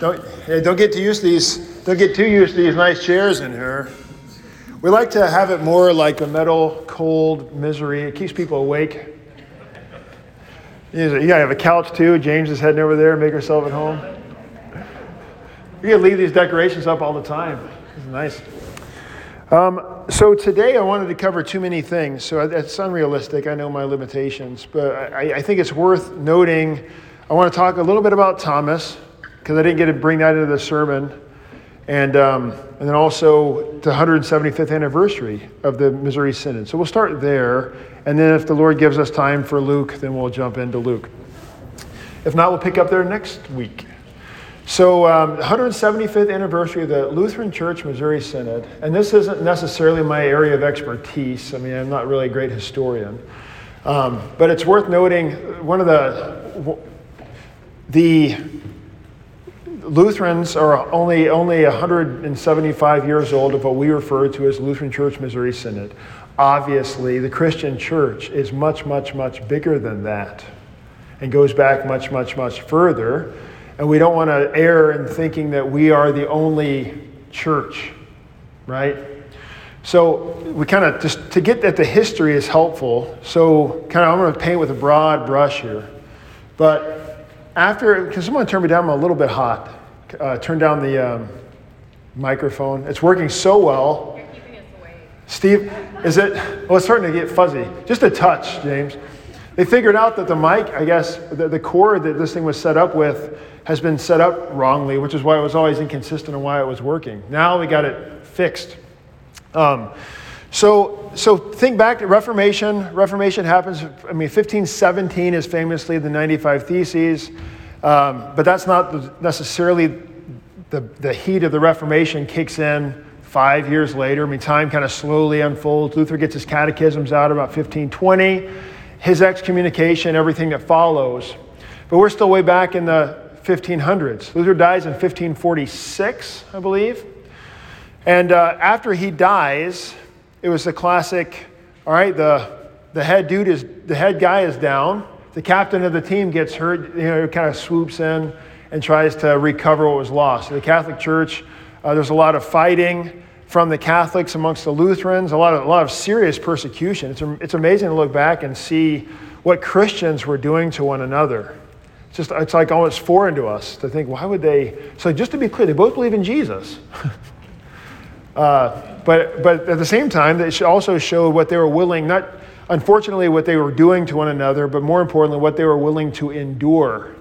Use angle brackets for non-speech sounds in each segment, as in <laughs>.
Don't, hey, don't get to these. Don't get too used to these nice chairs in here. We like to have it more like a metal, cold misery. It keeps people awake. You gotta have a couch too. James is heading over there. Make herself at home. You gotta leave these decorations up all the time. It's nice. Um, so today I wanted to cover too many things. So that's unrealistic. I know my limitations, but I, I think it's worth noting. I want to talk a little bit about Thomas because I didn't get to bring that into the sermon. And, um, and then also the 175th anniversary of the Missouri Synod. So we'll start there. And then if the Lord gives us time for Luke, then we'll jump into Luke. If not, we'll pick up there next week. So, um, 175th anniversary of the Lutheran Church Missouri Synod, and this isn't necessarily my area of expertise. I mean, I'm not really a great historian, um, but it's worth noting one of the the Lutherans are only, only 175 years old of what we refer to as Lutheran Church Missouri Synod. Obviously, the Christian church is much, much, much bigger than that and goes back much, much, much further. And we don't want to err in thinking that we are the only church, right? So we kind of just to get that the history is helpful. So kind of I'm going to paint with a broad brush here, but after, can someone turn me down? I'm a little bit hot. Uh, turn down the um, microphone. It's working so well. You're keeping us away. Steve, is it? Well, it's starting to get fuzzy. Just a touch, James. They figured out that the mic, I guess, the, the cord that this thing was set up with has been set up wrongly, which is why it was always inconsistent and why it was working. Now we got it fixed. Um, so, so think back to Reformation. Reformation happens, I mean, 1517 is famously the 95 Theses, um, but that's not necessarily the, the heat of the Reformation kicks in five years later. I mean, time kind of slowly unfolds. Luther gets his catechisms out about 1520, his excommunication, everything that follows. But we're still way back in the 1500s. Luther dies in 1546, I believe. And uh, after he dies, it was the classic, all right, the, the head dude is, the head guy is down. The captain of the team gets hurt, you know, kind of swoops in and tries to recover what was lost. So the Catholic Church, uh, there's a lot of fighting from the Catholics amongst the Lutherans, a lot of, a lot of serious persecution. It's, it's amazing to look back and see what Christians were doing to one another. It's just, it's like almost foreign to us to think, why would they? So just to be clear, they both believe in Jesus. <laughs> uh, but, but at the same time, they also show what they were willing, not unfortunately what they were doing to one another, but more importantly, what they were willing to endure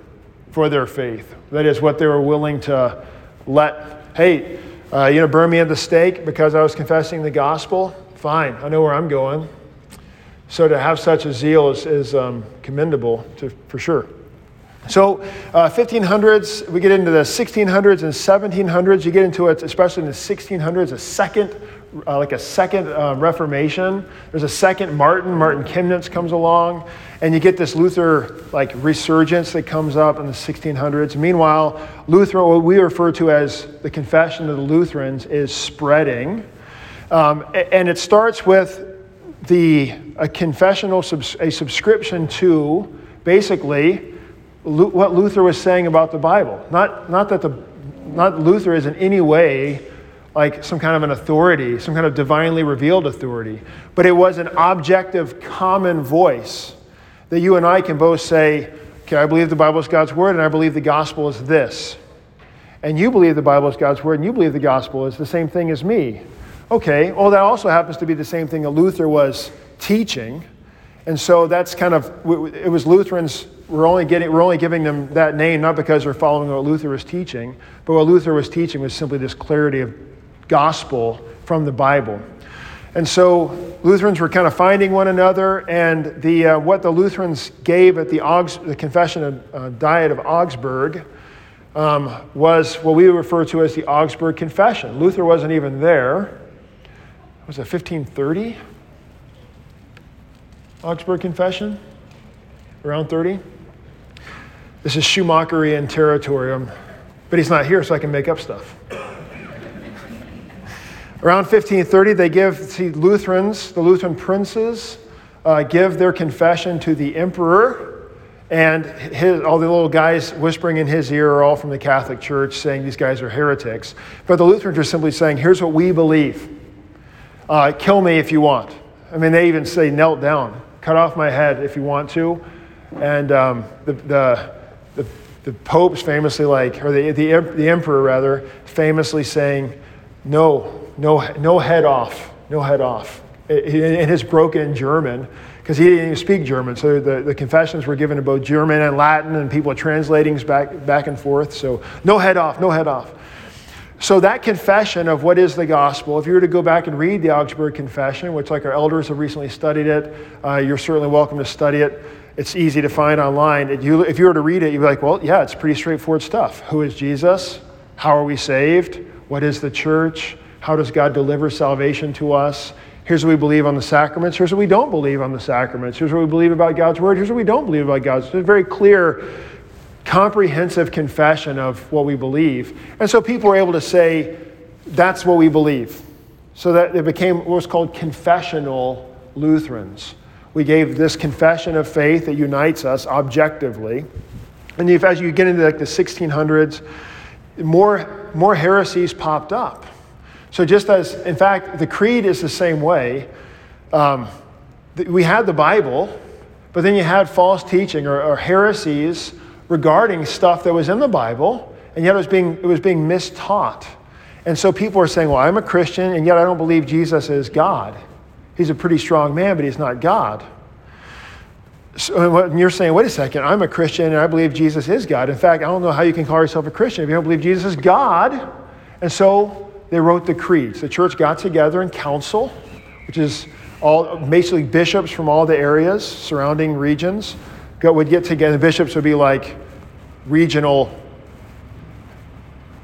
for their faith. That is, what they were willing to let, hey, uh, you know, burn me at the stake because I was confessing the gospel. Fine, I know where I'm going. So to have such a zeal is, is um, commendable to, for sure. So, uh, 1500s, we get into the 1600s and 1700s. You get into it, especially in the 1600s, a second, uh, like a second uh, Reformation. There's a second Martin. Martin Chemnitz comes along, and you get this Luther like resurgence that comes up in the 1600s. Meanwhile, Luther, what we refer to as the Confession of the Lutherans, is spreading, um, and it starts with the a confessional, a subscription to basically what Luther was saying about the Bible. Not, not that the, not Luther is in any way like some kind of an authority, some kind of divinely revealed authority, but it was an objective, common voice that you and I can both say, okay, I believe the Bible is God's word and I believe the gospel is this. And you believe the Bible is God's word and you believe the gospel is the same thing as me. Okay, well, that also happens to be the same thing that Luther was teaching. And so that's kind of, it was Lutherans we're only, getting, we're only giving them that name not because they're following what Luther was teaching, but what Luther was teaching was simply this clarity of gospel from the Bible. And so Lutherans were kind of finding one another, and the, uh, what the Lutherans gave at the, Augs, the Confession of uh, Diet of Augsburg um, was what we refer to as the Augsburg Confession. Luther wasn't even there. Was it 1530? Augsburg Confession? Around 30? This is Schumacherian territory, but he's not here, so I can make up stuff. Around 1530, they give, see, Lutherans, the Lutheran princes, uh, give their confession to the emperor, And his, all the little guys whispering in his ear are all from the Catholic Church saying these guys are heretics. But the Lutherans are simply saying, here's what we believe. Uh, kill me if you want. I mean, they even say, knelt down. Cut off my head if you want to. And um, the, the, the, the popes famously like, or the, the, the emperor rather, famously saying, no, no, no head off, no head off. In his broken German, because he didn't even speak German. So the, the confessions were given in both German and Latin, and people are translating back, back and forth. So no head off, no head off. So that confession of what is the gospel, if you were to go back and read the Augsburg Confession, which like our elders have recently studied it, uh, you're certainly welcome to study it. It's easy to find online. If you, if you were to read it, you'd be like, well, yeah, it's pretty straightforward stuff. Who is Jesus? How are we saved? What is the church? How does God deliver salvation to us? Here's what we believe on the sacraments. Here's what we don't believe on the sacraments. Here's what we believe about God's word. Here's what we don't believe about God's word. It's a very clear, comprehensive confession of what we believe. And so people were able to say, that's what we believe. So that it became what was called confessional Lutherans. We gave this confession of faith that unites us objectively. And if, as you get into like the 1600s, more, more heresies popped up. So, just as, in fact, the creed is the same way. Um, we had the Bible, but then you had false teaching or, or, heresies regarding stuff that was in the Bible, and yet it was being, it was being mistaught. And so people are saying, Well, I'm a Christian, and yet I don't believe Jesus is God. He's a pretty strong man, but he's not God. So, and you're saying, wait a second, I'm a Christian and I believe Jesus is God. In fact, I don't know how you can call yourself a Christian if you don't believe Jesus is God. And so they wrote the creeds. The church got together in council, which is all basically bishops from all the areas, surrounding regions, would get together. Bishops would be like regional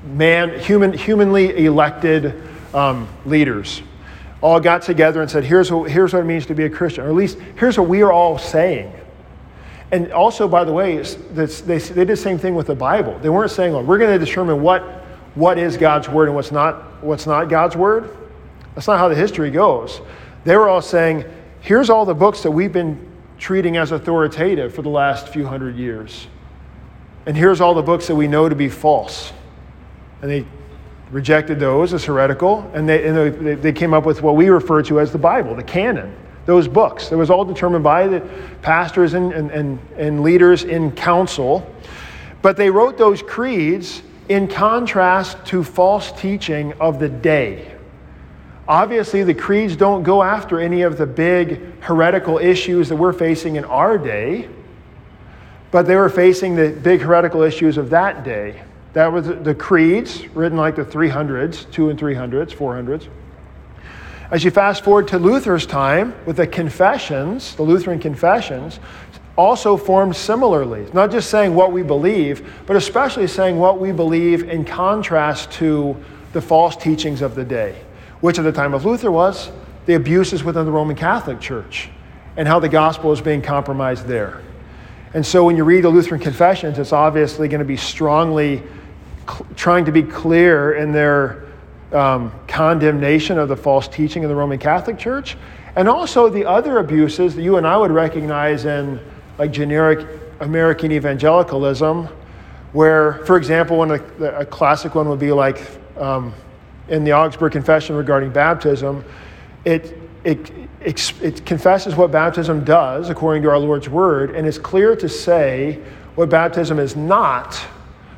man, human, humanly elected um, leaders. All got together and said, here's what, here's what it means to be a Christian, or at least here's what we are all saying. And also, by the way, they did the same thing with the Bible. They weren't saying, well, we're going to determine what what is God's word and what's not, what's not God's word. That's not how the history goes. They were all saying, here's all the books that we've been treating as authoritative for the last few hundred years. And here's all the books that we know to be false. And they rejected those as heretical, and they, and they, they came up with what we refer to as the Bible, the canon, those books. It was all determined by the pastors and, and, and, and leaders in council. But they wrote those creeds in contrast to false teaching of the day. Obviously, the creeds don't go after any of the big heretical issues that we're facing in our day, but they were facing the big heretical issues of that day. That was the creeds, written like the 300s, 2 and 300s, 400s. As you fast forward to Luther's time with the confessions, the Lutheran confessions, also formed similarly. Not just saying what we believe, but especially saying what we believe in contrast to the false teachings of the day, which at the time of Luther was the abuses within the Roman Catholic Church and how the gospel is being compromised there. And so when you read the Lutheran confessions, it's obviously going to be strongly cl- trying to be clear in their um, condemnation of the false teaching of the Roman Catholic Church and also the other abuses that you and I would recognize in like generic American evangelicalism, where, for example, one the, a classic one would be like um, in the Augsburg Confession regarding baptism, it, it, it, it confesses what baptism does according to our Lord's word, and it's clear to say what baptism is not,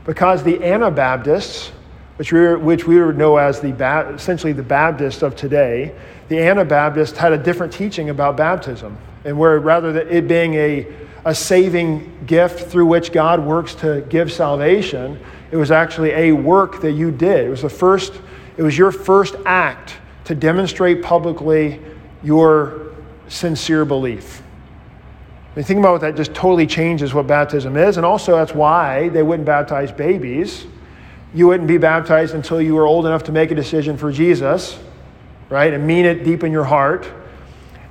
because the Anabaptists, which we, which we would know as the essentially the Baptists of today, the Anabaptists had a different teaching about baptism, and where rather than it being a a saving gift through which God works to give salvation. It was actually a work that you did. It was the first, it was your first act to demonstrate publicly your sincere belief. I mean, think about what that just totally changes what baptism is. And also, that's why they wouldn't baptize babies. You wouldn't be baptized until you were old enough to make a decision for Jesus, right? And mean it deep in your heart.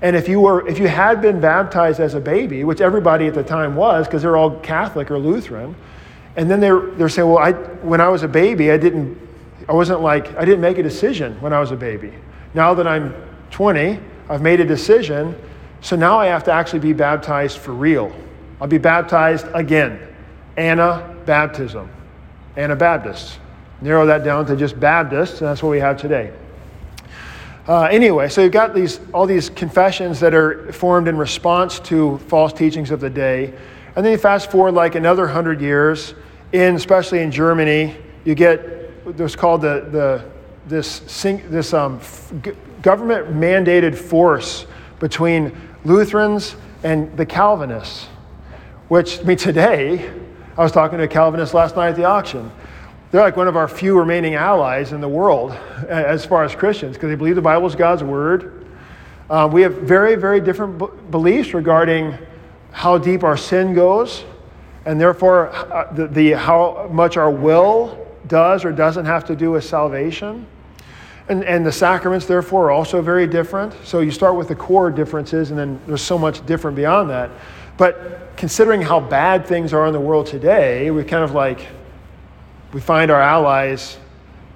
And if you, were, if you had been baptized as a baby, which everybody at the time was, because they're all Catholic or Lutheran, and then they're, they're saying, well, I, when I was a baby, I didn't, I wasn't like, I didn't make a decision when I was a baby. Now that I'm 20, I've made a decision, so now I have to actually be baptized for real. I'll be baptized again. Anna Anabaptism. Anabaptists. Narrow that down to just Baptists, and that's what we have today. Uh, anyway, so you've got these, all these confessions that are formed in response to false teachings of the day. And then you fast forward like another hundred years, in, especially in Germany, you get what's called the, the, this, this um, government mandated force between Lutherans and the Calvinists, which, I mean, today, I was talking to a Calvinist last night at the auction. They're like one of our few remaining allies in the world as far as Christians because they believe the Bible is God's word. Uh, we have very, very different b- beliefs regarding how deep our sin goes, and therefore uh, the, the, how much our will does or doesn't have to do with salvation. And, and the sacraments, therefore, are also very different. So you start with the core differences, and then there's so much different beyond that. But considering how bad things are in the world today, we kind of like, we find our allies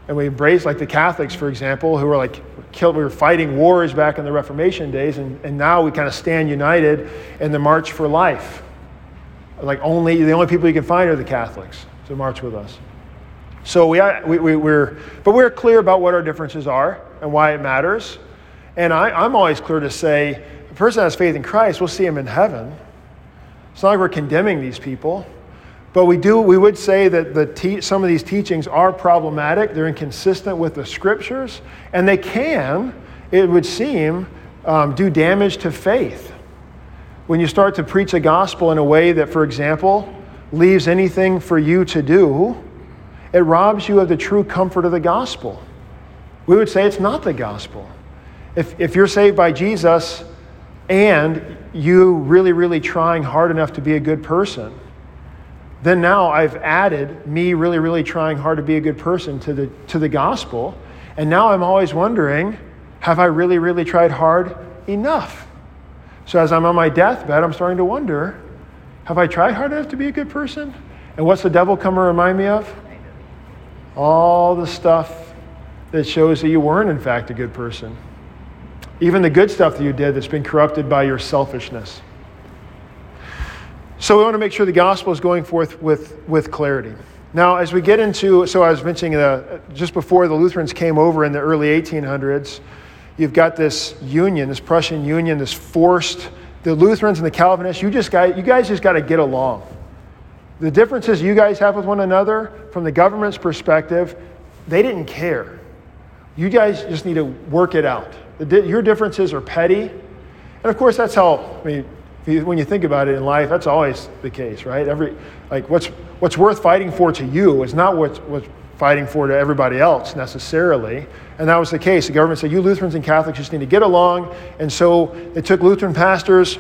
and we embrace, like the Catholics, for example, who were like, killed, we were fighting wars back in the Reformation days, and, and now we kind of stand united in the March for Life. Like, only, the only people you can find are the Catholics to march with us. So we, we, we, we're, but we're clear about what our differences are and why it matters. And I, I'm always clear to say, a person that has faith in Christ, we'll see him in heaven. It's not like we're condemning these people. But we do, we would say that the te- some of these teachings are problematic. They're inconsistent with the scriptures, and they can, it would seem, um, do damage to faith. When you start to preach a gospel in a way that, for example, leaves anything for you to do, it robs you of the true comfort of the gospel. We would say it's not the gospel. If, if you're saved by Jesus and you really, really trying hard enough to be a good person, then now I've added me really, really trying hard to be a good person to the, to the gospel. And now I'm always wondering have I really, really tried hard enough? So as I'm on my deathbed, I'm starting to wonder have I tried hard enough to be a good person? And what's the devil come to remind me of? All the stuff that shows that you weren't, in fact, a good person. Even the good stuff that you did that's been corrupted by your selfishness. So we want to make sure the gospel is going forth with, with clarity. Now, as we get into, so I was mentioning the, uh, just before the Lutherans came over in the early 1800s, you've got this union, this Prussian union, this forced, the Lutherans and the Calvinists, you, just got, you guys just got to get along. The differences you guys have with one another, from the government's perspective, they didn't care. You guys just need to work it out. The, your differences are petty. And of course, that's how, I mean, when you think about it in life, that's always the case, right? Every, like what's, what's worth fighting for to you is not what's, what's fighting for to everybody else necessarily. And that was the case. The government said, you Lutherans and Catholics just need to get along. And so they took Lutheran pastors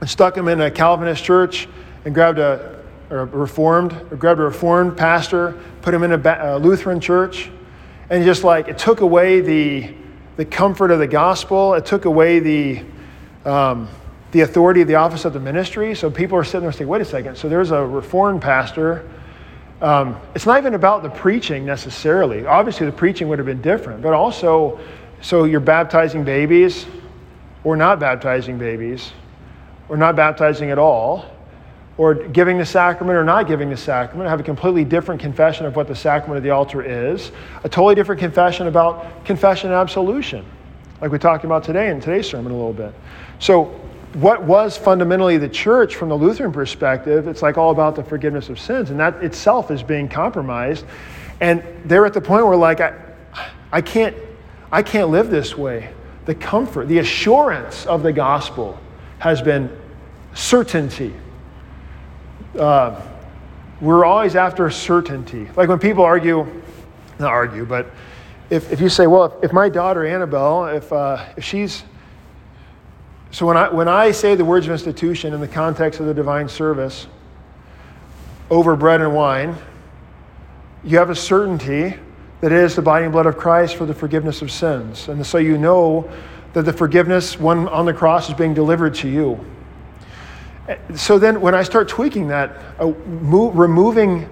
and stuck them in a Calvinist church and grabbed a, a reformed, or grabbed a reformed pastor, put him in a, a Lutheran church. And just like it took away the, the comfort of the gospel, it took away the, um, the authority of the office of the ministry. So people are sitting there saying, wait a second, so there's a reformed pastor. Um, it's not even about the preaching necessarily. Obviously, the preaching would have been different, but also, so you're baptizing babies or not baptizing babies or not baptizing at all or giving the sacrament or not giving the sacrament, have a completely different confession of what the sacrament of the altar is, a totally different confession about confession and absolution, like we talked about today in today's sermon a little bit. So what was fundamentally the church from the Lutheran perspective, it's like all about the forgiveness of sins, and that itself is being compromised. And they're at the point where, like, I, I can't, I can't live this way. The comfort, the assurance of the gospel has been certainty. Uh, we're always after certainty. Like when people argue, not argue, but if, if you say, well, if, if my daughter Annabelle, if, uh, if she's so when I, when I say the words of institution in the context of the divine service over bread and wine, you have a certainty that it is the body and blood of Christ for the forgiveness of sins. And so you know that the forgiveness won on the cross is being delivered to you. So then when I start tweaking that, uh, removing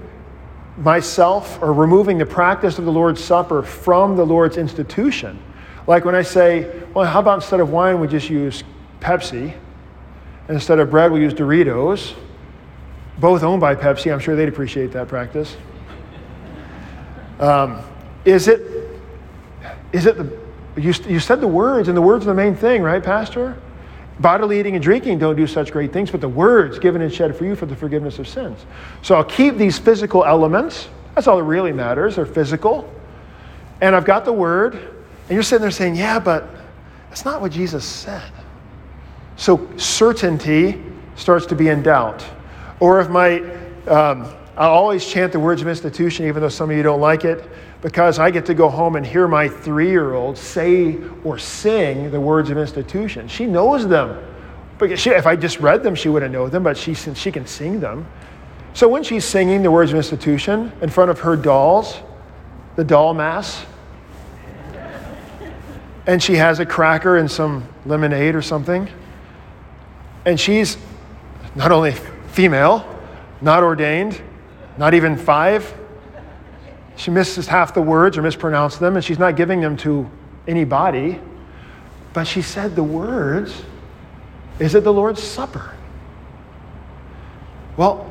myself or removing the practice of the Lord's Supper from the Lord's institution, like when I say, well, how about instead of wine, we just use Pepsi. Instead of bread, we use Doritos. both owned by Pepsi. I'm sure they'd appreciate that practice. Um, is it, is it the, you, you said the words, and the words are the main thing, right, Pastor? Bodily eating and drinking don't do such great things, but the words given and shed for you for the forgiveness of sins. So I'll keep these physical elements. That's all that really matters. They're physical. And I've got the word. And you're sitting there saying, yeah, but that's not what Jesus said. So certainty starts to be in doubt. Or if my, um, I always chant the words of institution, even though some of you don't like it, because I get to go home and hear my three year old say or sing the words of institution. She knows them. But she, if I just read them, she wouldn't know them, but she, she can sing them. So when she's singing the words of institution in front of her dolls, the doll mass, and she has a cracker and some lemonade or something, and she's not only female, not ordained, not even five, she misses half the words or mispronounced them, and she's not giving them to anybody, but she said the words. Is it the Lord's Supper? Well,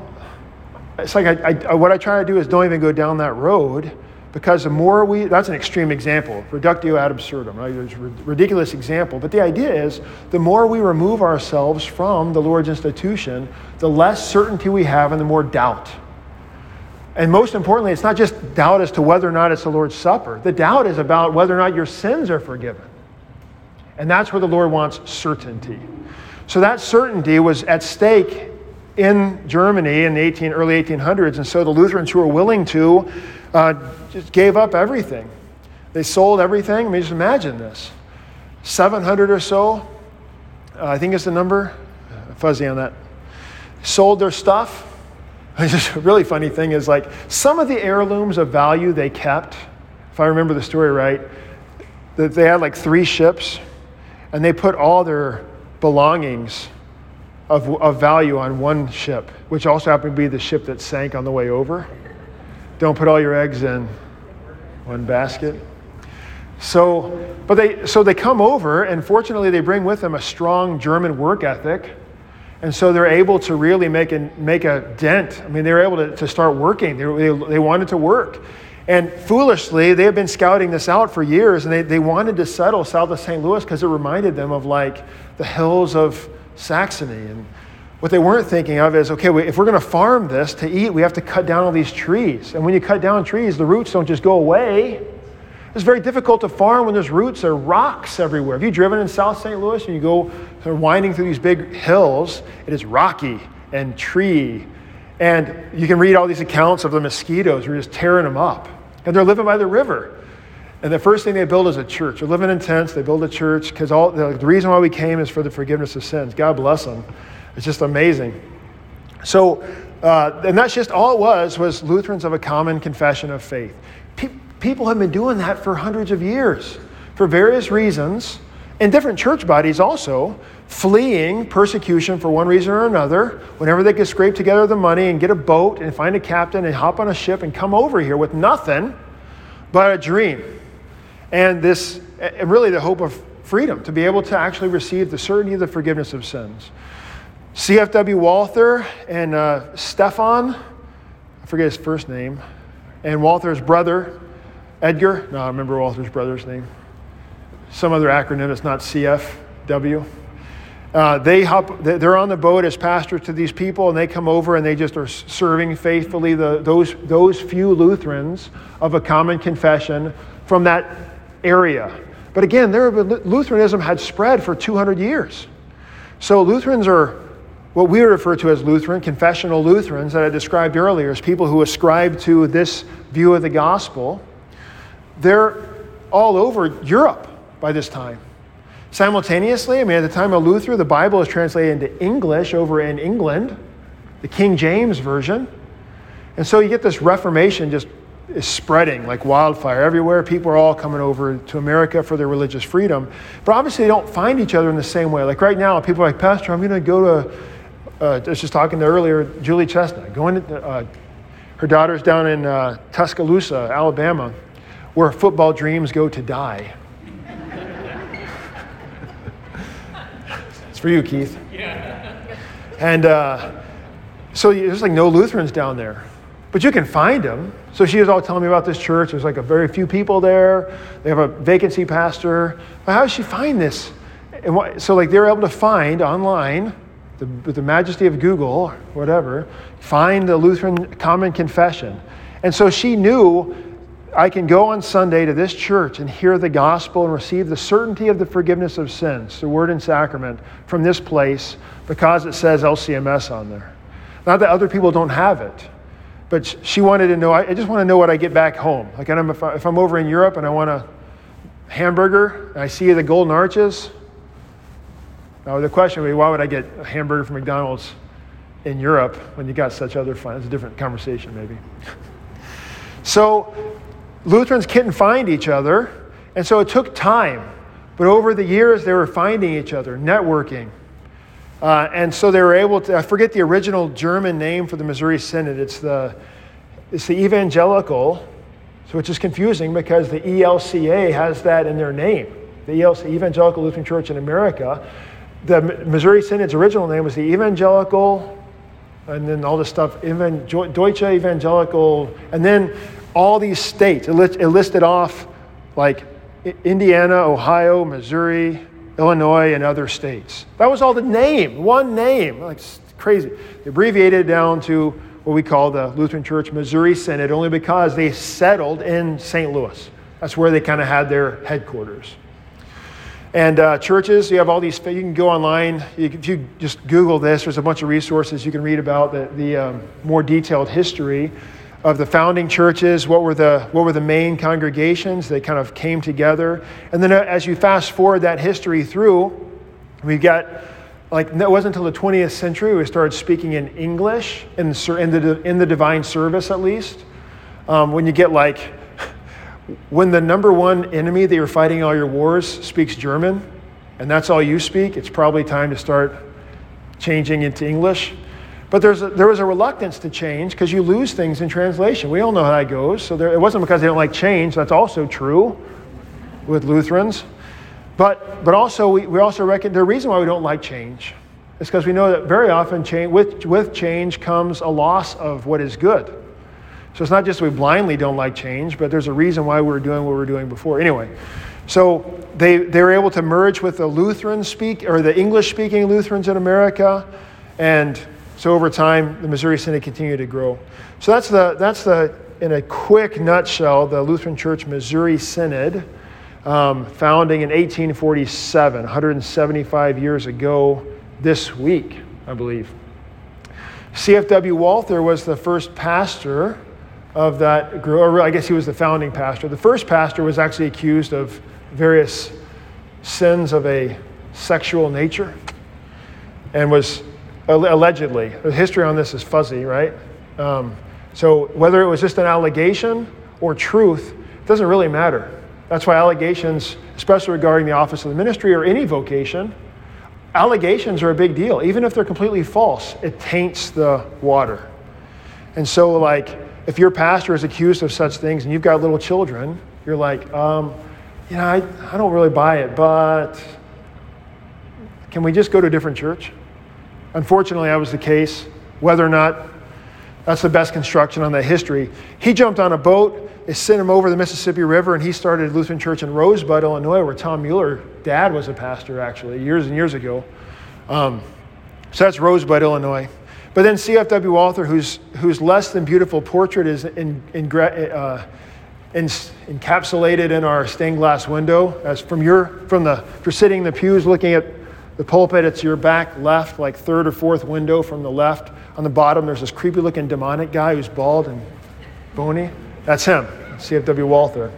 it's like I, I, what I try to do is don't even go down that road because the more we, that's an extreme example, reductio ad absurdum, right? It's a ridiculous example. But the idea is the more we remove ourselves from the Lord's institution, the less certainty we have and the more doubt. And most importantly, it's not just doubt as to whether or not it's the Lord's Supper. The doubt is about whether or not your sins are forgiven. And that's where the Lord wants certainty. So that certainty was at stake in Germany in the 18, early 1800s. And so the Lutherans who were willing to uh, just gave up everything. They sold everything. I mean, just imagine this 700 or so, uh, I think it's the number, fuzzy on that, sold their stuff. <laughs> Just a really funny thing is like some of the heirlooms of value they kept, if I remember the story right, that they had like three ships and they put all their belongings of, of value on one ship, which also happened to be the ship that sank on the way over. Don't put all your eggs in one basket. So, but they, so they come over, and fortunately, they bring with them a strong German work ethic. And so they're able to really make a, make a dent. I mean, they were able to, to start working. They, they, they wanted to work. And foolishly, they had been scouting this out for years, and they, they wanted to settle south of St. Louis because it reminded them of like the hills of Saxony. And what they weren't thinking of is okay, if we're going to farm this to eat, we have to cut down all these trees. And when you cut down trees, the roots don't just go away. It's very difficult to farm when there's roots or rocks everywhere. Have you driven in South St. Louis and you go uh, winding through these big hills? It is rocky and tree. And you can read all these accounts of the mosquitoes who are just tearing them up. And they're living by the river. And the first thing they build is a church. They're living in tents. They build a church because all the reason why we came is for the forgiveness of sins. God bless them. It's just amazing. So, uh, and that's just all it was was Lutherans of a common confession of faith. Pe- people have been doing that for hundreds of years for various reasons, and different church bodies also, fleeing persecution for one reason or another. Whenever they could scrape together the money and get a boat and find a captain and hop on a ship and come over here with nothing but a dream and this, and really the hope of freedom to be able to actually receive the certainty of the forgiveness of sins. CFW Walther and uh, Stephan, I forget his first name, and Walther's brother, Edgar. No, I remember Walther's brother's name. Some other acronym that's not CFW. Uh, they hop, they're on the boat as pastors to these people, and they come over and they just are serving faithfully the, those, those few Lutherans of a common confession from that area. But again, there, Lutheranism had spread for 200 years. So Lutherans are what we refer to as Lutheran, confessional Lutherans that I described earlier, as people who ascribe to this view of the gospel, they're all over Europe by this time. Simultaneously, I mean, at the time of Luther, the Bible is translated into English over in England, the King James Version. And so you get this Reformation just is spreading like wildfire everywhere. People are all coming over to America for their religious freedom. But obviously, they don't find each other in the same way. Like right now, people are like, Pastor, I'm going to go to uh, I was just talking to earlier, Julie Chestnut, going to, uh, her daughter's down in uh, Tuscaloosa, Alabama, where football dreams go to die. it's for you, Keith. Yeah. And uh, so there's like no Lutherans down there, but you can find them. So she was all telling me about this church. There's like a very few people there. They have a vacancy pastor. But how does she find this? And what, so like they were able to find online, the, with the majesty of Google, whatever, find the Lutheran Common Confession. And so she knew I can go on Sunday to this church and hear the gospel and receive the certainty of the forgiveness of sins, the word and sacrament, from this place because it says LCMS on there. Not that other people don't have it, but she wanted to know. I just want to know what I get back home. Like if I'm over in Europe and I want a hamburger, and I see the golden arches. Now the question would be, why would I get a hamburger from McDonald's in Europe when you got such other fun? It's a different conversation, maybe. so Lutherans couldn't find each other, and so it took time. But over the years, they were finding each other, networking. Uh, and so they were able to, I forget the original German name for the Missouri Synod. It's the, it's the Evangelical, so which is confusing because the ELCA has that in their name. The ELCA, Evangelical Lutheran Church in America. The Missouri Synod's original name was the Evangelical, and then all this stuff, Deutsche Evangelical, and then all these states. It, list, it listed off like Indiana, Ohio, Missouri, Illinois, and other states. That was all the name, one name. Like crazy. They abbreviated it down to what we call the Lutheran Church Missouri Synod only because they settled in St. Louis. That's where they kind of had their headquarters. And uh, churches, you have all these, you can go online, you, if you just Google this, there's a bunch of resources you can read about the, the um, more detailed history of the founding churches, what were the, what were the main congregations that kind of came together. And then uh, as you fast forward that history through, we got, like, it wasn't until the 20th century we started speaking in English, in, in, the, in the divine service at least. Um, when you get like, when the number one enemy that you're fighting all your wars speaks German, and that's all you speak, it's probably time to start changing into English. But there's a, there was a reluctance to change because you lose things in translation. We all know how that goes. So there, it wasn't because they don't like change. That's also true with Lutherans. But, but also, we, we also reckon the reason why we don't like change is because we know that very often change, with, with change comes a loss of what is good. So it's not just we blindly don't like change, but there's a reason why we're doing what we we're doing before. Anyway, so they, they were able to merge with the Lutheran speak or the English speaking Lutherans in America and so over time, the Missouri Synod continued to grow. So that's the, that's the in a quick nutshell, the Lutheran Church Missouri Synod, um, founding in 1847, 175 years ago this week, I believe. C.F.W. Walther was the first pastor of that group, or I guess he was the founding pastor. The first pastor was actually accused of various sins of a sexual nature and was allegedly. The history on this is fuzzy, right? Um, so whether it was just an allegation or truth, it doesn't really matter. That's why allegations, especially regarding the office of the ministry or any vocation, allegations are a big deal. Even if they're completely false, it taints the water. And so, like, if your pastor is accused of such things and you've got little children, you're like, um, you know, I, I don't really buy it, but can we just go to a different church? Unfortunately, that was the case. Whether or not that's the best construction on that history. He jumped on a boat, they sent him over the Mississippi River, and he started a Lutheran Church in Rosebud, Illinois, where Tom Mueller, dad, was a pastor actually, years and years ago. Um, so that's Rosebud, Illinois. But then C.F.W. Walther, whose, whose less than beautiful portrait is in, in, uh, in, encapsulated in our stained glass window, as from your, from the, if you're sitting in the pews looking at the pulpit, it's your back left, like third or fourth window from the left. On the bottom, there's this creepy looking demonic guy who's bald and bony. That's him, C.F.W. Walther,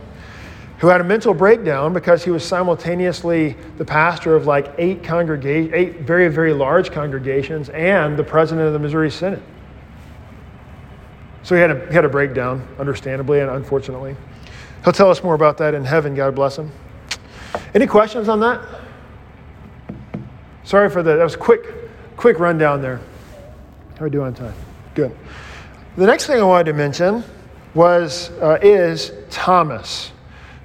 who had a mental breakdown because he was simultaneously the pastor of like eight congrega- eight very, very large congregations and the president of the Missouri Synod. So he had a, he had a breakdown, understandably and unfortunately. He'll tell us more about that in heaven, God bless him. Any questions on that? Sorry for that. That was quick, quick rundown there. How are we doing on time? Good. The next thing I wanted to mention was uh, is Thomas.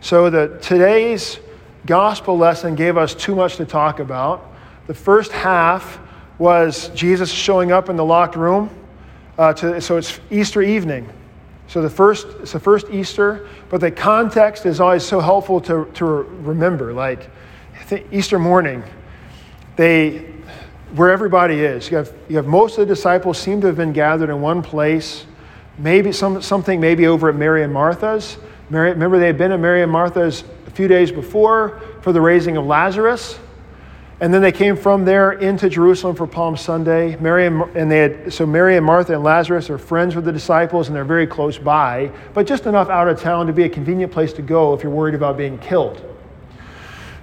So the today's gospel lesson gave us too much to talk about. The first half was Jesus showing up in the locked room, uh, to, so it's Easter evening. So the first, it's the first Easter, but the context is always so helpful to, to remember. Like Easter morning, they, where everybody is, you have, you have most of the disciples seem to have been gathered in one place, maybe some, something maybe over at Mary and Martha's. Mary, remember, they had been at Mary and Martha's a few days before for the raising of Lazarus. And then they came from there into Jerusalem for Palm Sunday. Mary and, and they had, so Mary and Martha and Lazarus are friends with the disciples and they're very close by, but just enough out of town to be a convenient place to go if you're worried about being killed.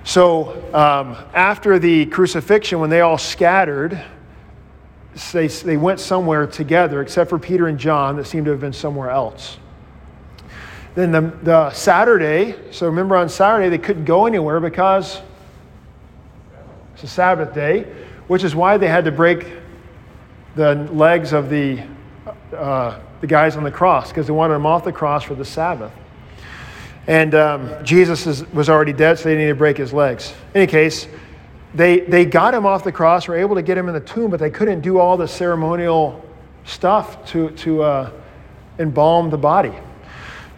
So um, after the crucifixion, when they all scattered, they, they went somewhere together, except for Peter and John that seemed to have been somewhere else. Then the, the Saturday, so remember on Saturday, they couldn't go anywhere because it's a Sabbath day, which is why they had to break the legs of the, uh, the guys on the cross, because they wanted them off the cross for the Sabbath. And um, Jesus is, was already dead, so they needed to break his legs. In any case, they, they got him off the cross, were able to get him in the tomb, but they couldn't do all the ceremonial stuff to, to uh, embalm the body.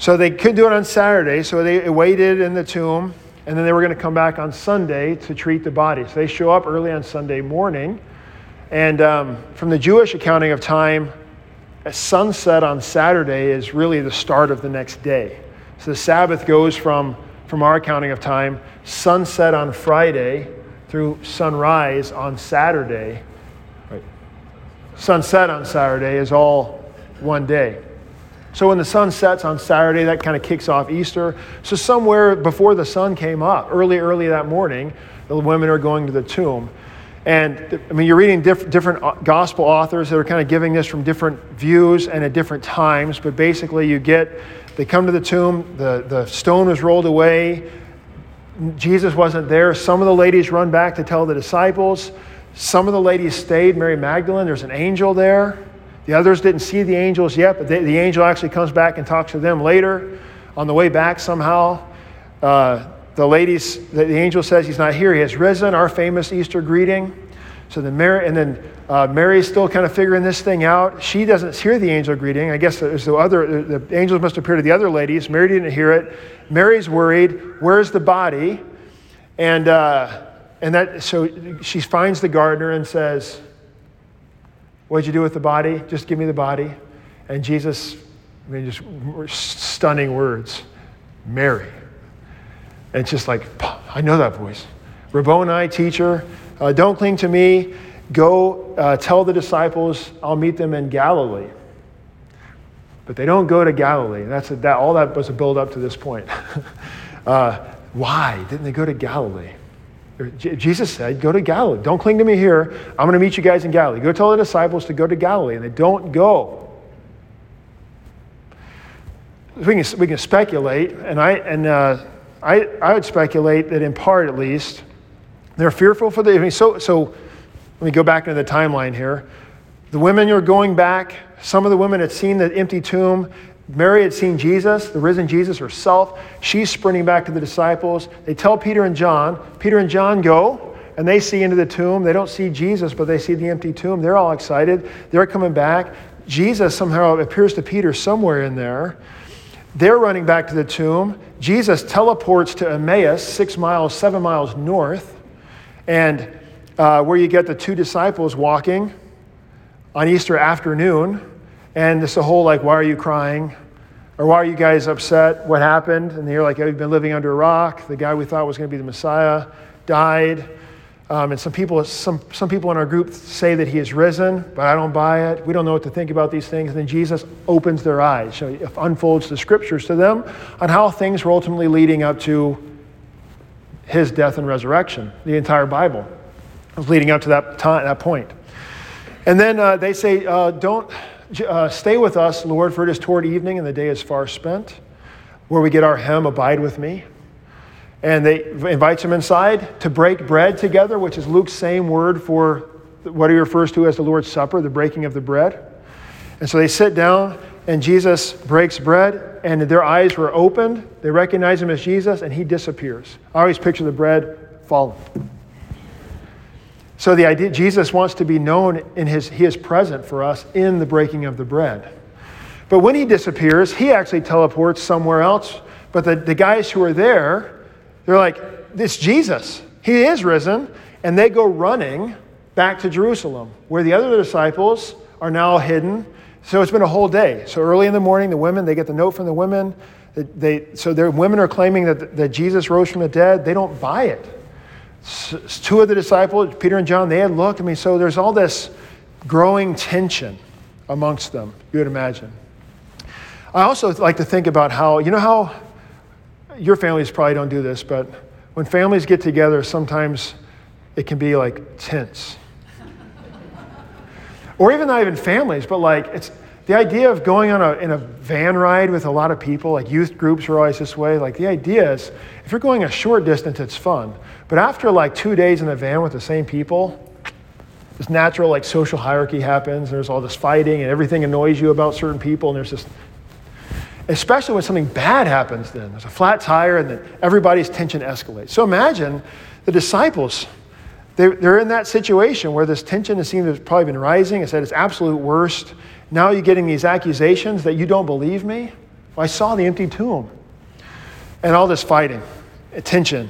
So they couldn't do it on Saturday, so they waited in the tomb, and then they were going to come back on Sunday to treat the body. So they show up early on Sunday morning, and um, from the Jewish accounting of time, sunset on Saturday is really the start of the next day. So the Sabbath goes from, from our accounting of time, sunset on Friday through sunrise on Saturday. Right. Sunset on Saturday is all one day. So when the sun sets on Saturday, that kind of kicks off Easter. So somewhere before the sun came up, early, early that morning, the women are going to the tomb. And I mean, you're reading diff- different uh, gospel authors that are kind of giving this from different views and at different times, but basically, you get they come to the tomb, the, the stone was rolled away, Jesus wasn't there. Some of the ladies run back to tell the disciples. Some of the ladies stayed. Mary Magdalene, there's an angel there. The others didn't see the angels yet, but they, the angel actually comes back and talks to them later. On the way back, somehow, uh, the ladies, the, the, angel says he's not here. He has risen, our famous Easter greeting. So then Mary, and then uh, Mary's still kind of figuring this thing out. She doesn't hear the angel greeting. I guess there's the other, the angels must appear to the other ladies. Mary didn't hear it. Mary's worried. Where's the body? And, uh, and that, so she finds the gardener and says, What'd you do with the body? Just give me the body. And Jesus, I mean, just stunning words Mary. And it's just like, I know that voice. Rabboni, teacher, uh, don't cling to me. Go uh, tell the disciples I'll meet them in Galilee. But they don't go to Galilee. That's a, that, all that was a build up to this point. <laughs> uh, why didn't they go to Galilee? Jesus said, Go to Galilee. Don't cling to me here. I'm going to meet you guys in Galilee. Go tell the disciples to go to Galilee. And they don't go. We can, we can speculate, and, I, and uh, I, I would speculate that in part at least, they're fearful for the. I mean, so, so let me go back into the timeline here. The women are going back. Some of the women had seen the empty tomb. Mary had seen Jesus, the risen Jesus herself. She's sprinting back to the disciples. They tell Peter and John. Peter and John go, and they see into the tomb. They don't see Jesus, but they see the empty tomb. They're all excited. They're coming back. Jesus somehow appears to Peter somewhere in there. They're running back to the tomb. Jesus teleports to Emmaus, six miles, seven miles north, and uh, where you get the two disciples walking on Easter afternoon and a whole like, why are you crying? Or why are you guys upset? What happened? And you're like, you've been living under a rock. The guy we thought was going to be the Messiah died. Um, and some people, some, some people in our group say that he is risen, but I don't buy it. We don't know what to think about these things. And then Jesus opens their eyes, so he unfolds the scriptures to them on how things were ultimately leading up to his death and resurrection. The entire Bible was leading up to that, time, that point. And then uh, they say, uh, don't uh, Stay with us, Lord, for it is toward evening and the day is far spent. Where we get our hymn, Abide with Me. And they invites him inside to break bread together, which is Luke's same word for what he refers to as the Lord's Supper, the breaking of the bread. And so they sit down, and Jesus breaks bread, and their eyes were opened. They recognize him as Jesus, and he disappears. I always picture the bread falling. So the idea Jesus wants to be known in his he is present for us in the breaking of the bread. But when he disappears, he actually teleports somewhere else. But the, the guys who are there, they're like, it's Jesus. He is risen. And they go running back to Jerusalem, where the other disciples are now hidden. So it's been a whole day. So early in the morning, the women, they get the note from the women. They, so their women are claiming that, that Jesus rose from the dead. They don't buy it. Two of the disciples, Peter and John, they had looked. I mean, so there's all this growing tension amongst them, you would imagine. I also like to think about how, you know how your families probably don't do this, but when families get together, sometimes it can be like tense. <laughs> or even not even families, but like it's the idea of going on a, in a van ride with a lot of people, like youth groups are always this way. Like the idea is if you're going a short distance, it's fun. But after like two days in the van with the same people, this natural like social hierarchy happens. There's all this fighting and everything annoys you about certain people, and there's this especially when something bad happens then. There's a flat tire and then everybody's tension escalates. So imagine the disciples. They're, they're in that situation where this tension has seemed to have probably been rising. It's at its absolute worst. Now you're getting these accusations that you don't believe me. Well, I saw the empty tomb. And all this fighting, tension.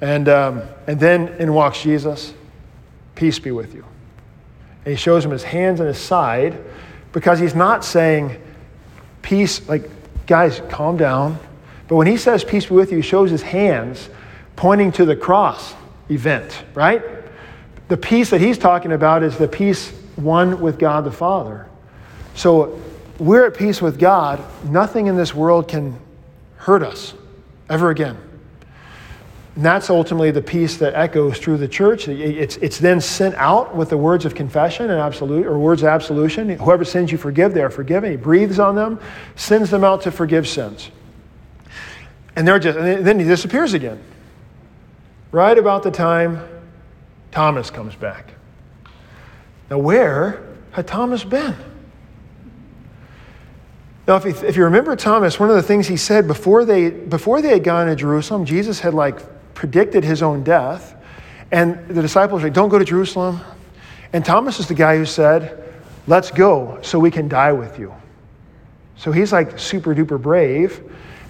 And, um, and then in walks Jesus. Peace be with you. And he shows him his hands and his side because he's not saying, peace, like guys, calm down. But when he says, Peace be with you, he shows his hands pointing to the cross event, right? The peace that he's talking about is the peace one with God the Father. So we're at peace with God. Nothing in this world can hurt us ever again. And that's ultimately the peace that echoes through the church. It's, it's then sent out with the words of confession and absolute, or words of absolution. Whoever sins you forgive, they are forgiven. He breathes on them, sends them out to forgive sins. And they're just, and then he disappears again. Right about the time Thomas comes back. Now, where had Thomas been? Now, if if you remember Thomas, one of the things he said before they, before they had gone to Jerusalem, Jesus had like predicted his own death. And the disciples were like, Don't go to Jerusalem. And Thomas is the guy who said, Let's go so we can die with you. So he's like super duper brave.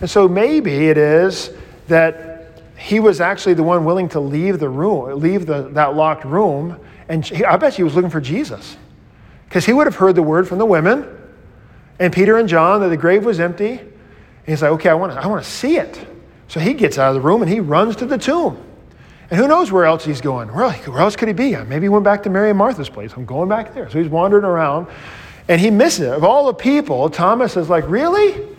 And so maybe it is that he was actually the one willing to leave the room, leave the, that locked room. And I bet he was looking for Jesus. Because he would have heard the word from the women and Peter and John that the grave was empty. And he's like, okay, I want to I want to see it. So he gets out of the room and he runs to the tomb. And who knows where else he's going? Where, where else could he be? Uh, maybe he went back to Mary and Martha's place. I'm going back there. So he's wandering around and he misses it. Of all the people, Thomas is like, Really?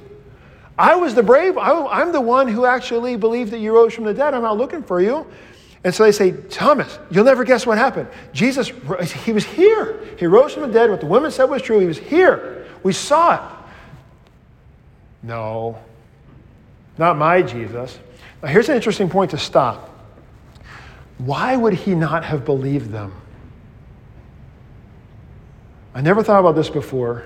I was the brave, I, am the one who actually believed that you rose from the dead. I'm not looking for you. And so they say, Thomas, you'll never guess what happened. Jesus, he was here. He rose from the dead. What the women said was true. He was here. We saw it. No, not my Jesus. Now, here's an interesting point to stop. Why would he not have believed them? I never thought about this before.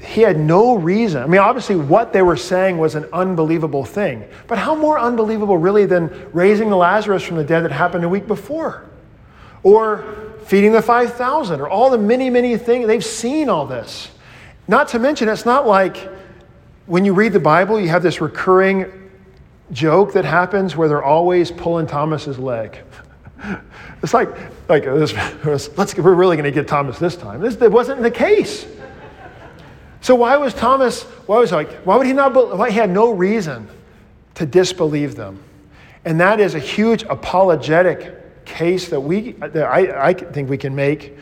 He had no reason. I mean, obviously, what they were saying was an unbelievable thing. But how more unbelievable, really, than raising the Lazarus from the dead that happened a week before? Or feeding the 5,000, or all the many, many things. They've seen all this. Not to mention, it's not like when you read the Bible, you have this recurring joke that happens where they're always pulling Thomas's leg. <laughs> it's like, like <laughs> let's, we're really going to get Thomas this time. This it wasn't the case. So why was Thomas? Why was like? Why would he not? Why he had no reason to disbelieve them, and that is a huge apologetic case that we that I, I think we can make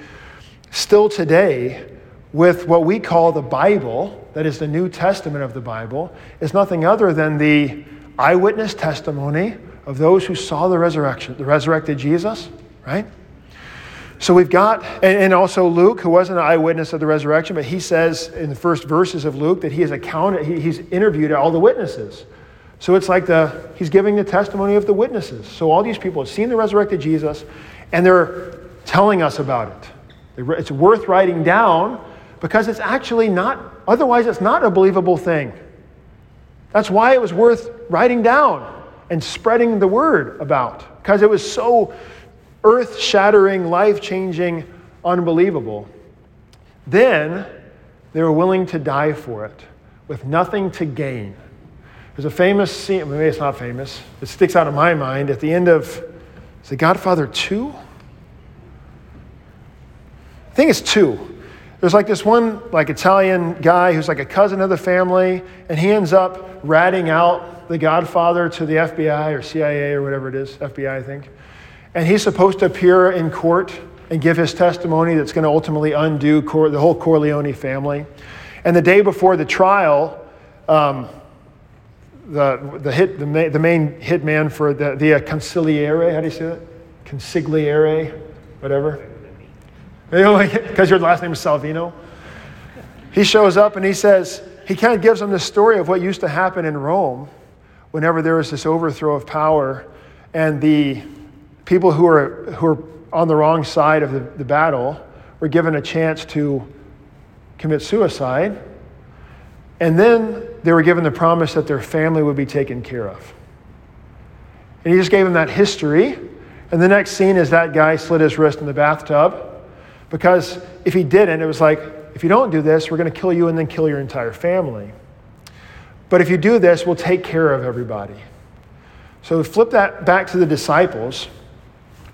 still today with what we call the Bible that is the New Testament of the Bible, is nothing other than the eyewitness testimony of those who saw the resurrection, the resurrected Jesus, right? So we've got, and also Luke, who wasn't an eyewitness of the resurrection, but he says in the first verses of Luke that he has accounted, he's interviewed all the witnesses. So it's like the, he's giving the testimony of the witnesses. So all these people have seen the resurrected Jesus, and they're telling us about it. It's worth writing down because it's actually not Otherwise, it's not a believable thing. That's why it was worth writing down and spreading the word about, because it was so earth shattering, life changing, unbelievable. Then they were willing to die for it with nothing to gain. There's a famous scene, maybe it's not famous, it sticks out in my mind at the end of, is it Godfather 2? I think it's 2. There's like this one like Italian guy who's like a cousin of the family, and he ends up ratting out the Godfather to the FBI or CIA or whatever it is, FBI, I think. And he's supposed to appear in court and give his testimony that's going to ultimately undo Cor- the whole Corleone family. And the day before the trial, um, the, the, hit, the, ma- the main hitman for the, the uh, consigliere, how do you say that? Consigliere, whatever. Because your last name is Salvino. He shows up and he says, he kind of gives them the story of what used to happen in Rome whenever there was this overthrow of power and the people who are, who are on the wrong side of the, the battle were given a chance to commit suicide. And then they were given the promise that their family would be taken care of. And he just gave them that history. And the next scene is that guy slit his wrist in the bathtub. Because if he didn't, it was like, if you don't do this, we're going to kill you and then kill your entire family. But if you do this, we'll take care of everybody. So flip that back to the disciples.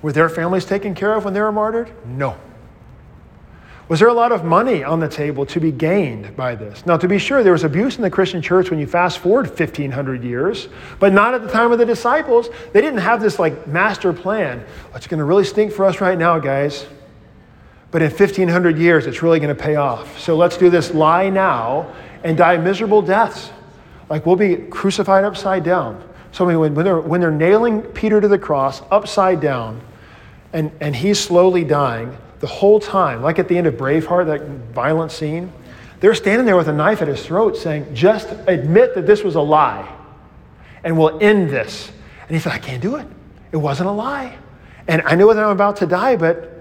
Were their families taken care of when they were martyred? No. Was there a lot of money on the table to be gained by this? Now, to be sure, there was abuse in the Christian church when you fast forward 1,500 years, but not at the time of the disciples. They didn't have this like master plan. Oh, it's going to really stink for us right now, guys. But in 1,500 years, it's really going to pay off. So let's do this lie now and die miserable deaths. Like we'll be crucified upside down. So when, they're, when they're nailing Peter to the cross upside down and, and he's slowly dying, the whole time, like at the end of Braveheart, that violent scene, they're standing there with a knife at his throat saying, just admit that this was a lie and we'll end this. And he said, I can't do it. It wasn't a lie. And I know that I'm about to die, but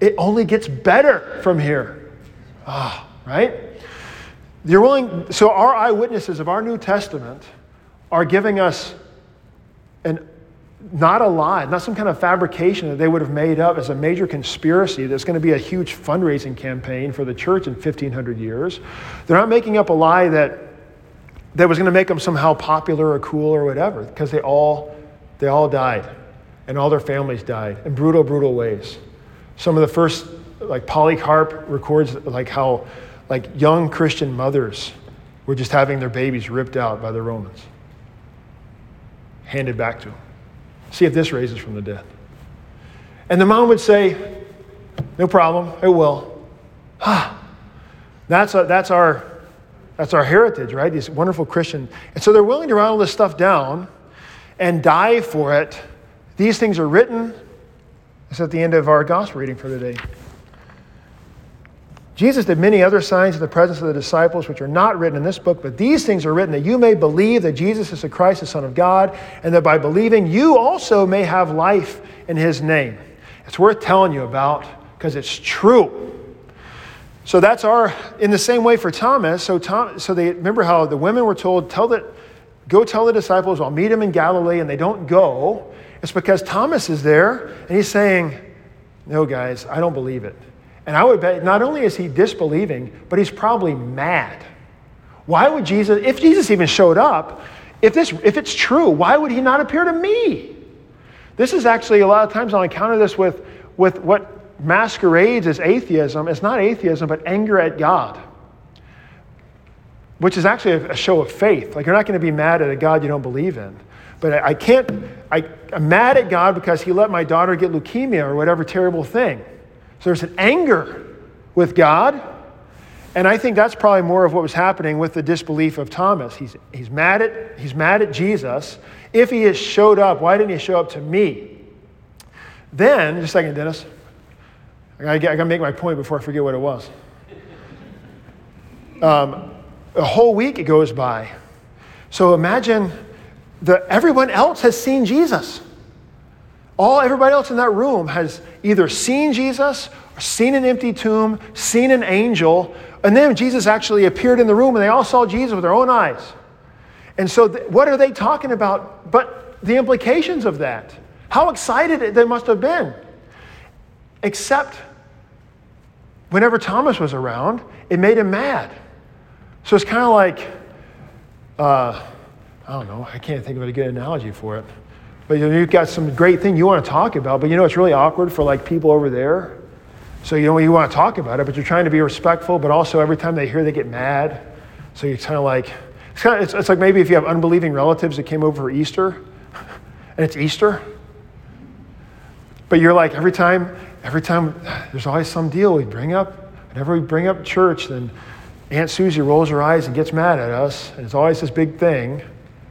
it only gets better from here. Ah, right? You're willing, so our eyewitnesses of our New Testament are giving us an not a lie, not some kind of fabrication that they would have made up as a major conspiracy that's going to be a huge fundraising campaign for the church in 1500 years. They're not making up a lie that, that was going to make them somehow popular or cool or whatever, because they all, they all died and all their families died in brutal, brutal ways. Some of the first, like Polycarp records, like how like young Christian mothers were just having their babies ripped out by the Romans, handed back to them. See if this raises from the dead. And the mom would say, No problem, it will. Ah, that's, a, that's, our, that's our heritage, right? These wonderful Christians. And so they're willing to write all this stuff down and die for it. These things are written it's at the end of our gospel reading for the day. Jesus did many other signs in the presence of the disciples, which are not written in this book, but these things are written that you may believe that Jesus is the Christ, the Son of God, and that by believing you also may have life in his name. It's worth telling you about because it's true. So that's our, in the same way for Thomas. So, Tom, so they remember how the women were told, tell that, go tell the disciples, I'll meet him in Galilee, and they don't go. It's because Thomas is there and he's saying, No, guys, I don't believe it. And I would bet not only is he disbelieving, but he's probably mad. Why would Jesus, if Jesus even showed up, if, this, if it's true, why would he not appear to me? This is actually a lot of times I'll encounter this with, with what masquerades as atheism. It's not atheism, but anger at God, which is actually a, a show of faith. Like you're not going to be mad at a God you don't believe in. But I, I can't, I, I'm mad at God because he let my daughter get leukemia or whatever terrible thing. So there's an anger with God. And I think that's probably more of what was happening with the disbelief of Thomas. He's, he's, mad, at, he's mad at Jesus. If he has showed up, why didn't he show up to me? Then, just a second, Dennis. I gotta, I gotta make my point before I forget what it was. Um, a whole week it goes by. So imagine the, everyone else has seen Jesus. All everybody else in that room has either seen Jesus, or seen an empty tomb, seen an angel, and then Jesus actually appeared in the room and they all saw Jesus with their own eyes. And so, th- what are they talking about? But the implications of that. How excited they must have been. Except whenever Thomas was around, it made him mad. So it's kind of like, uh, I don't know, I can't think of a good analogy for it. But you know, you've got some great thing you want to talk about, but you know it's really awkward for like people over there. So you know you want to talk about it, but you're trying to be respectful, but also every time they hear they get mad. So you're kind of like, it's, kind of, it's, it's like maybe if you have unbelieving relatives that came over for Easter, and it's Easter, but you're like every time, every time there's always some deal we bring up. Whenever we bring up church, then Aunt Susie rolls her eyes and gets mad at us, and it's always this big thing,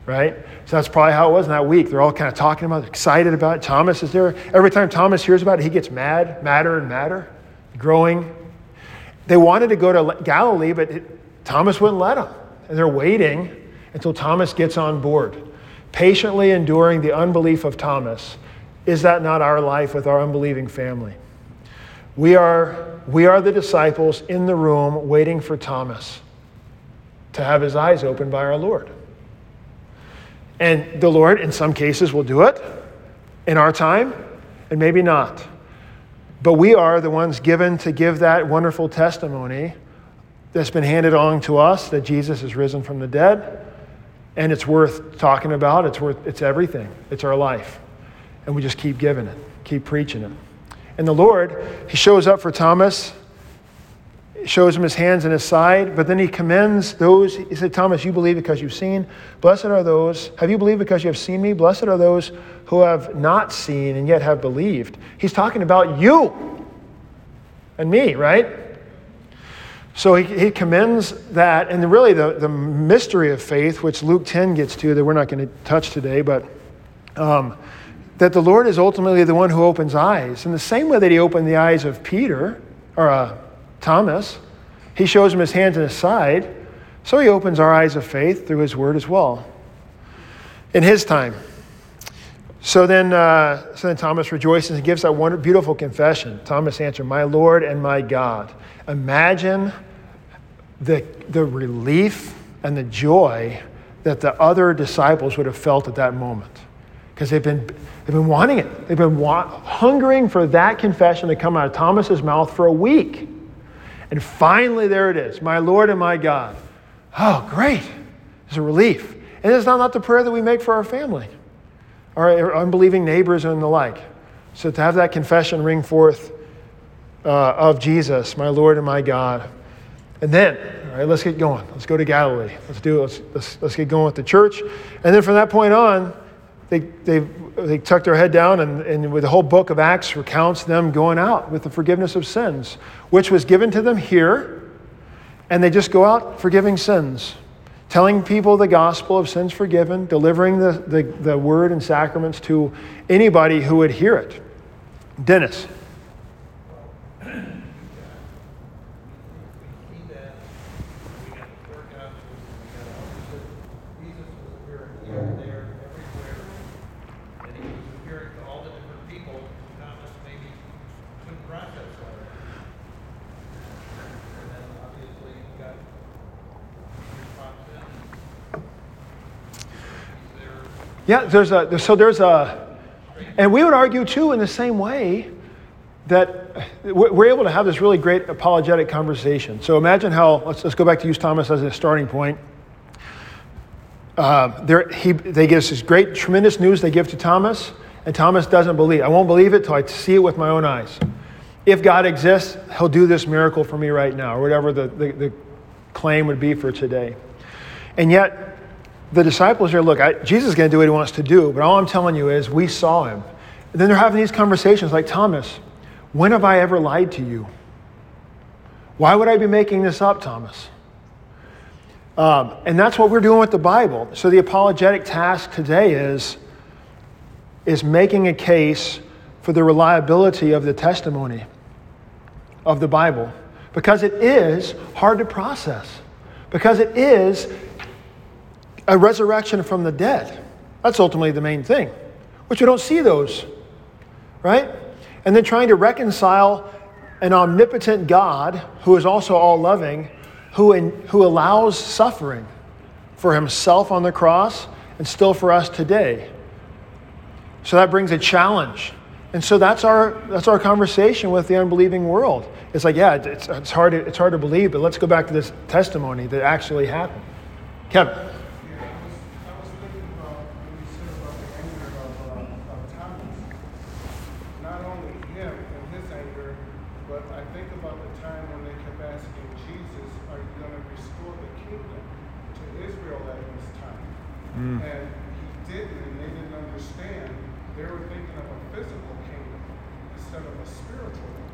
right? So that's probably how it was in that week. They're all kind of talking about it, excited about it. Thomas is there. Every time Thomas hears about it, he gets mad, madder and madder, growing. They wanted to go to Galilee, but it, Thomas wouldn't let them. And they're waiting until Thomas gets on board, patiently enduring the unbelief of Thomas. Is that not our life with our unbelieving family? We are, we are the disciples in the room waiting for Thomas to have his eyes opened by our Lord. And the Lord, in some cases, will do it in our time, and maybe not. But we are the ones given to give that wonderful testimony that's been handed on to us that Jesus is risen from the dead. And it's worth talking about. It's worth it's everything. It's our life. And we just keep giving it, keep preaching it. And the Lord, He shows up for Thomas shows him his hands and his side, but then he commends those. He said, Thomas, you believe because you've seen. Blessed are those, have you believed because you have seen me? Blessed are those who have not seen and yet have believed. He's talking about you and me, right? So he, he commends that, and really the, the mystery of faith, which Luke 10 gets to, that we're not going to touch today, but um, that the Lord is ultimately the one who opens eyes. In the same way that he opened the eyes of Peter, or uh, Thomas. He shows him his hands and his side, so he opens our eyes of faith through his word as well. In his time. So then, uh, so then Thomas rejoices and gives that wonderful, beautiful confession. Thomas answered, My Lord and my God. Imagine the, the relief and the joy that the other disciples would have felt at that moment. Because they've been, they've been wanting it. They've been wa- hungering for that confession to come out of Thomas's mouth for a week. And finally, there it is my Lord and my God. Oh, great. It's a relief. And it's not, not the prayer that we make for our family, our unbelieving neighbors and the like. So to have that confession ring forth uh, of Jesus, my Lord and my God. And then, all right, let's get going. Let's go to Galilee. Let's do it. Let's, let's, let's get going with the church. And then from that point on, they, they, they tuck their head down, and, and with the whole book of Acts recounts them going out with the forgiveness of sins, which was given to them here. And they just go out forgiving sins, telling people the gospel of sins forgiven, delivering the, the, the word and sacraments to anybody who would hear it. Dennis. Yeah, there's a, so there's a, and we would argue too in the same way that we're able to have this really great apologetic conversation. So imagine how, let's, let's go back to use Thomas as a starting point. Uh, he, they give us this great, tremendous news they give to Thomas, and Thomas doesn't believe. I won't believe it till I see it with my own eyes. If God exists, he'll do this miracle for me right now, or whatever the, the, the claim would be for today. And yet, the disciples are, look, I, Jesus is going to do what he wants to do, but all I'm telling you is we saw him. And then they're having these conversations like, Thomas, when have I ever lied to you? Why would I be making this up, Thomas? Um, and that's what we're doing with the Bible. So the apologetic task today is, is making a case for the reliability of the testimony of the Bible because it is hard to process, because it is a resurrection from the dead. That's ultimately the main thing, which we don't see those, right? And then trying to reconcile an omnipotent God who is also all loving, who, who allows suffering for himself on the cross and still for us today. So that brings a challenge And so that's our, that's our conversation with the unbelieving world. It's like, yeah, it's, it's, hard it's hard to believe, but let's go back to this testimony that actually happened. Kevin. Yeah, I was, I was thinking about when you said about the anger of, uh, of Thomas. Not only him and his anger, but I think about the time when they kept asking Jesus, Are you going to restore the kingdom to Israel at this time? And he didn't, and they didn't understand. They were thinking of a physical kingdom instead of a spiritual one.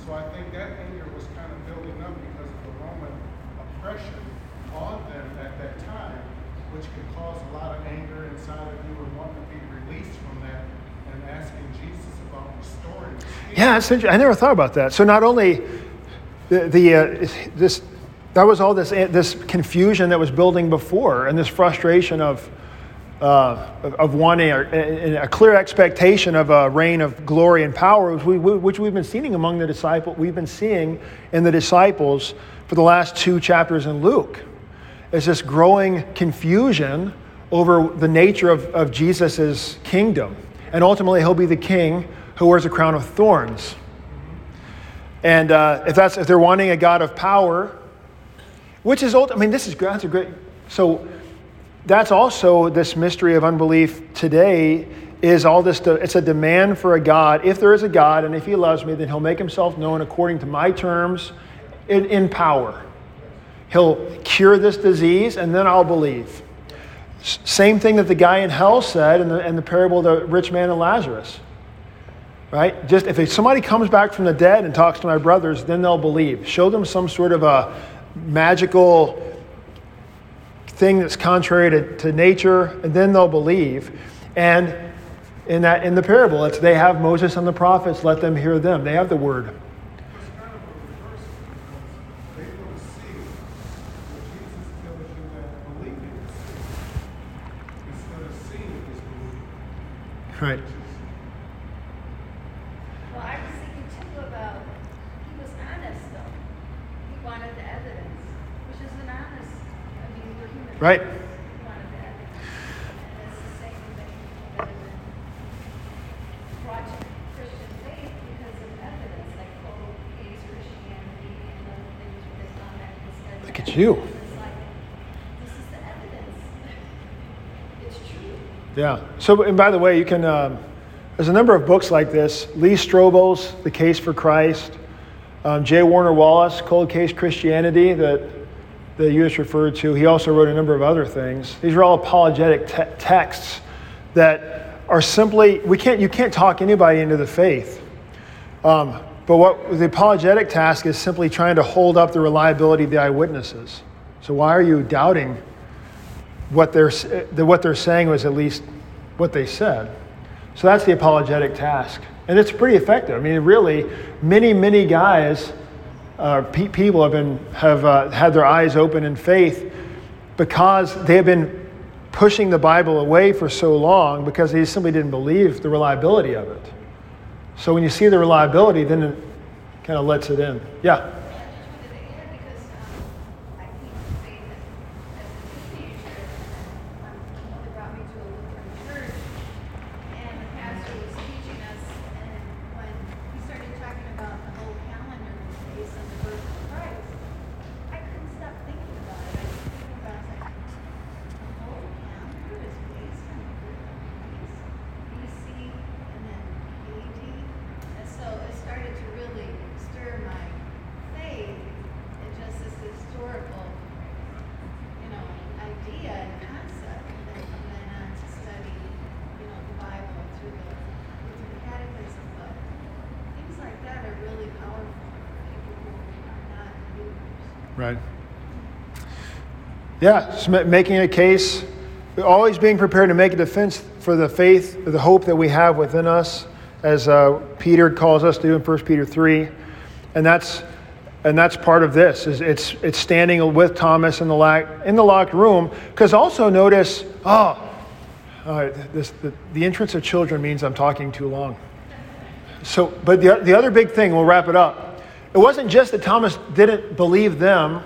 So I think that anger was kind of building up because of the Roman oppression on them at that time, which could cause a lot of anger inside of you and wanting to be released from that and asking Jesus about restoring the kingdom. Yeah, it's interesting. I never thought about that. So not only the, the uh, this that was all this this confusion that was building before, and this frustration of uh, of, of wanting a, a clear expectation of a reign of glory and power, which, we, which we've been seeing among the disciples. We've been seeing in the disciples for the last two chapters in Luke. It's this growing confusion over the nature of, of Jesus' kingdom. And ultimately, he'll be the king who wears a crown of thorns. And uh, if, that's, if they're wanting a God of power, which is, old, I mean, this is that's a great. So that's also this mystery of unbelief today is all this it's a demand for a god if there is a god and if he loves me then he'll make himself known according to my terms in, in power he'll cure this disease and then i'll believe same thing that the guy in hell said in the, in the parable of the rich man and lazarus right just if somebody comes back from the dead and talks to my brothers then they'll believe show them some sort of a magical thing that's contrary to, to nature, and then they'll believe. And in that in the parable, it's they have Moses and the prophets, let them hear them. They have the word. It's the Look at true. Yeah. So, and by the way, you can. Um, there's a number of books like this. Lee Strobel's *The Case for Christ*, um, J. Warner Wallace, *Cold Case Christianity*, that that you just referred to. He also wrote a number of other things. These are all apologetic te- texts that are simply we can't you can't talk anybody into the faith. Um, but what the apologetic task is simply trying to hold up the reliability of the eyewitnesses. So why are you doubting what they're what they're saying was at least what they said? So that's the apologetic task, and it's pretty effective. I mean, really, many many guys, uh, pe- people have been have uh, had their eyes open in faith because they have been pushing the Bible away for so long because they simply didn't believe the reliability of it. So when you see the reliability, then it kind of lets it in. Yeah. I just wanted to add because um, I came to faith as, as a teenager. Um, my mother brought me to a Lutheran church, and the pastor was teaching us. And when he started talking about the whole calendar was based on the birth of Christ, I couldn't stop thinking about it. I was thinking about it, I was like, the whole calendar is based on the birth of Christ, BC and then AD. And so it started to really stir my faith in just this historical, you know, idea and concept. And then from then on to study, you know, the Bible through the, through the catechism. But things like that are really powerful for people who are not believers. Right. Yeah, making a case, always being prepared to make a defense for the faith, the hope that we have within us, as uh, Peter calls us to do in 1 Peter 3. And that's, and that's part of this, is it's, it's standing with Thomas in the, lock, in the locked room. Because also notice, oh, this, the, the entrance of children means I'm talking too long. So, but the, the other big thing, we'll wrap it up. It wasn't just that Thomas didn't believe them,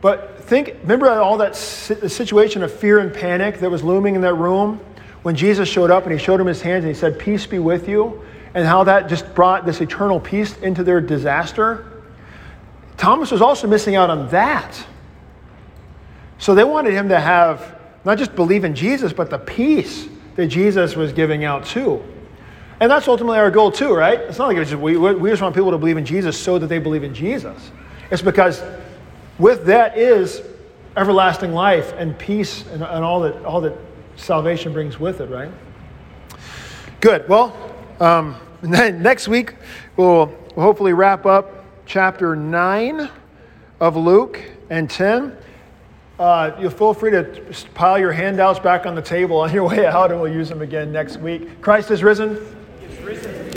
but think, remember all that situation of fear and panic that was looming in that room when Jesus showed up and he showed him his hands and he said, Peace be with you. and how that just brought this eternal peace into their disaster. Thomas was also missing out on that. So they wanted him to have not just believe in Jesus, but the peace that Jesus was giving out too. And that's ultimately our goal too, right? It's not like it's just, we, we just want people to believe in Jesus so that they believe in Jesus. It's because with that is everlasting life and peace and, and all, that, all that salvation brings with it, right? Good. Well, um, <laughs> then next week we'll, hopefully wrap up chapter 9 of Luke and 10. Uh, you'll feel free to pile your handouts back on the table on your way <laughs> out, and we'll use them again next week. Christ is risen risen.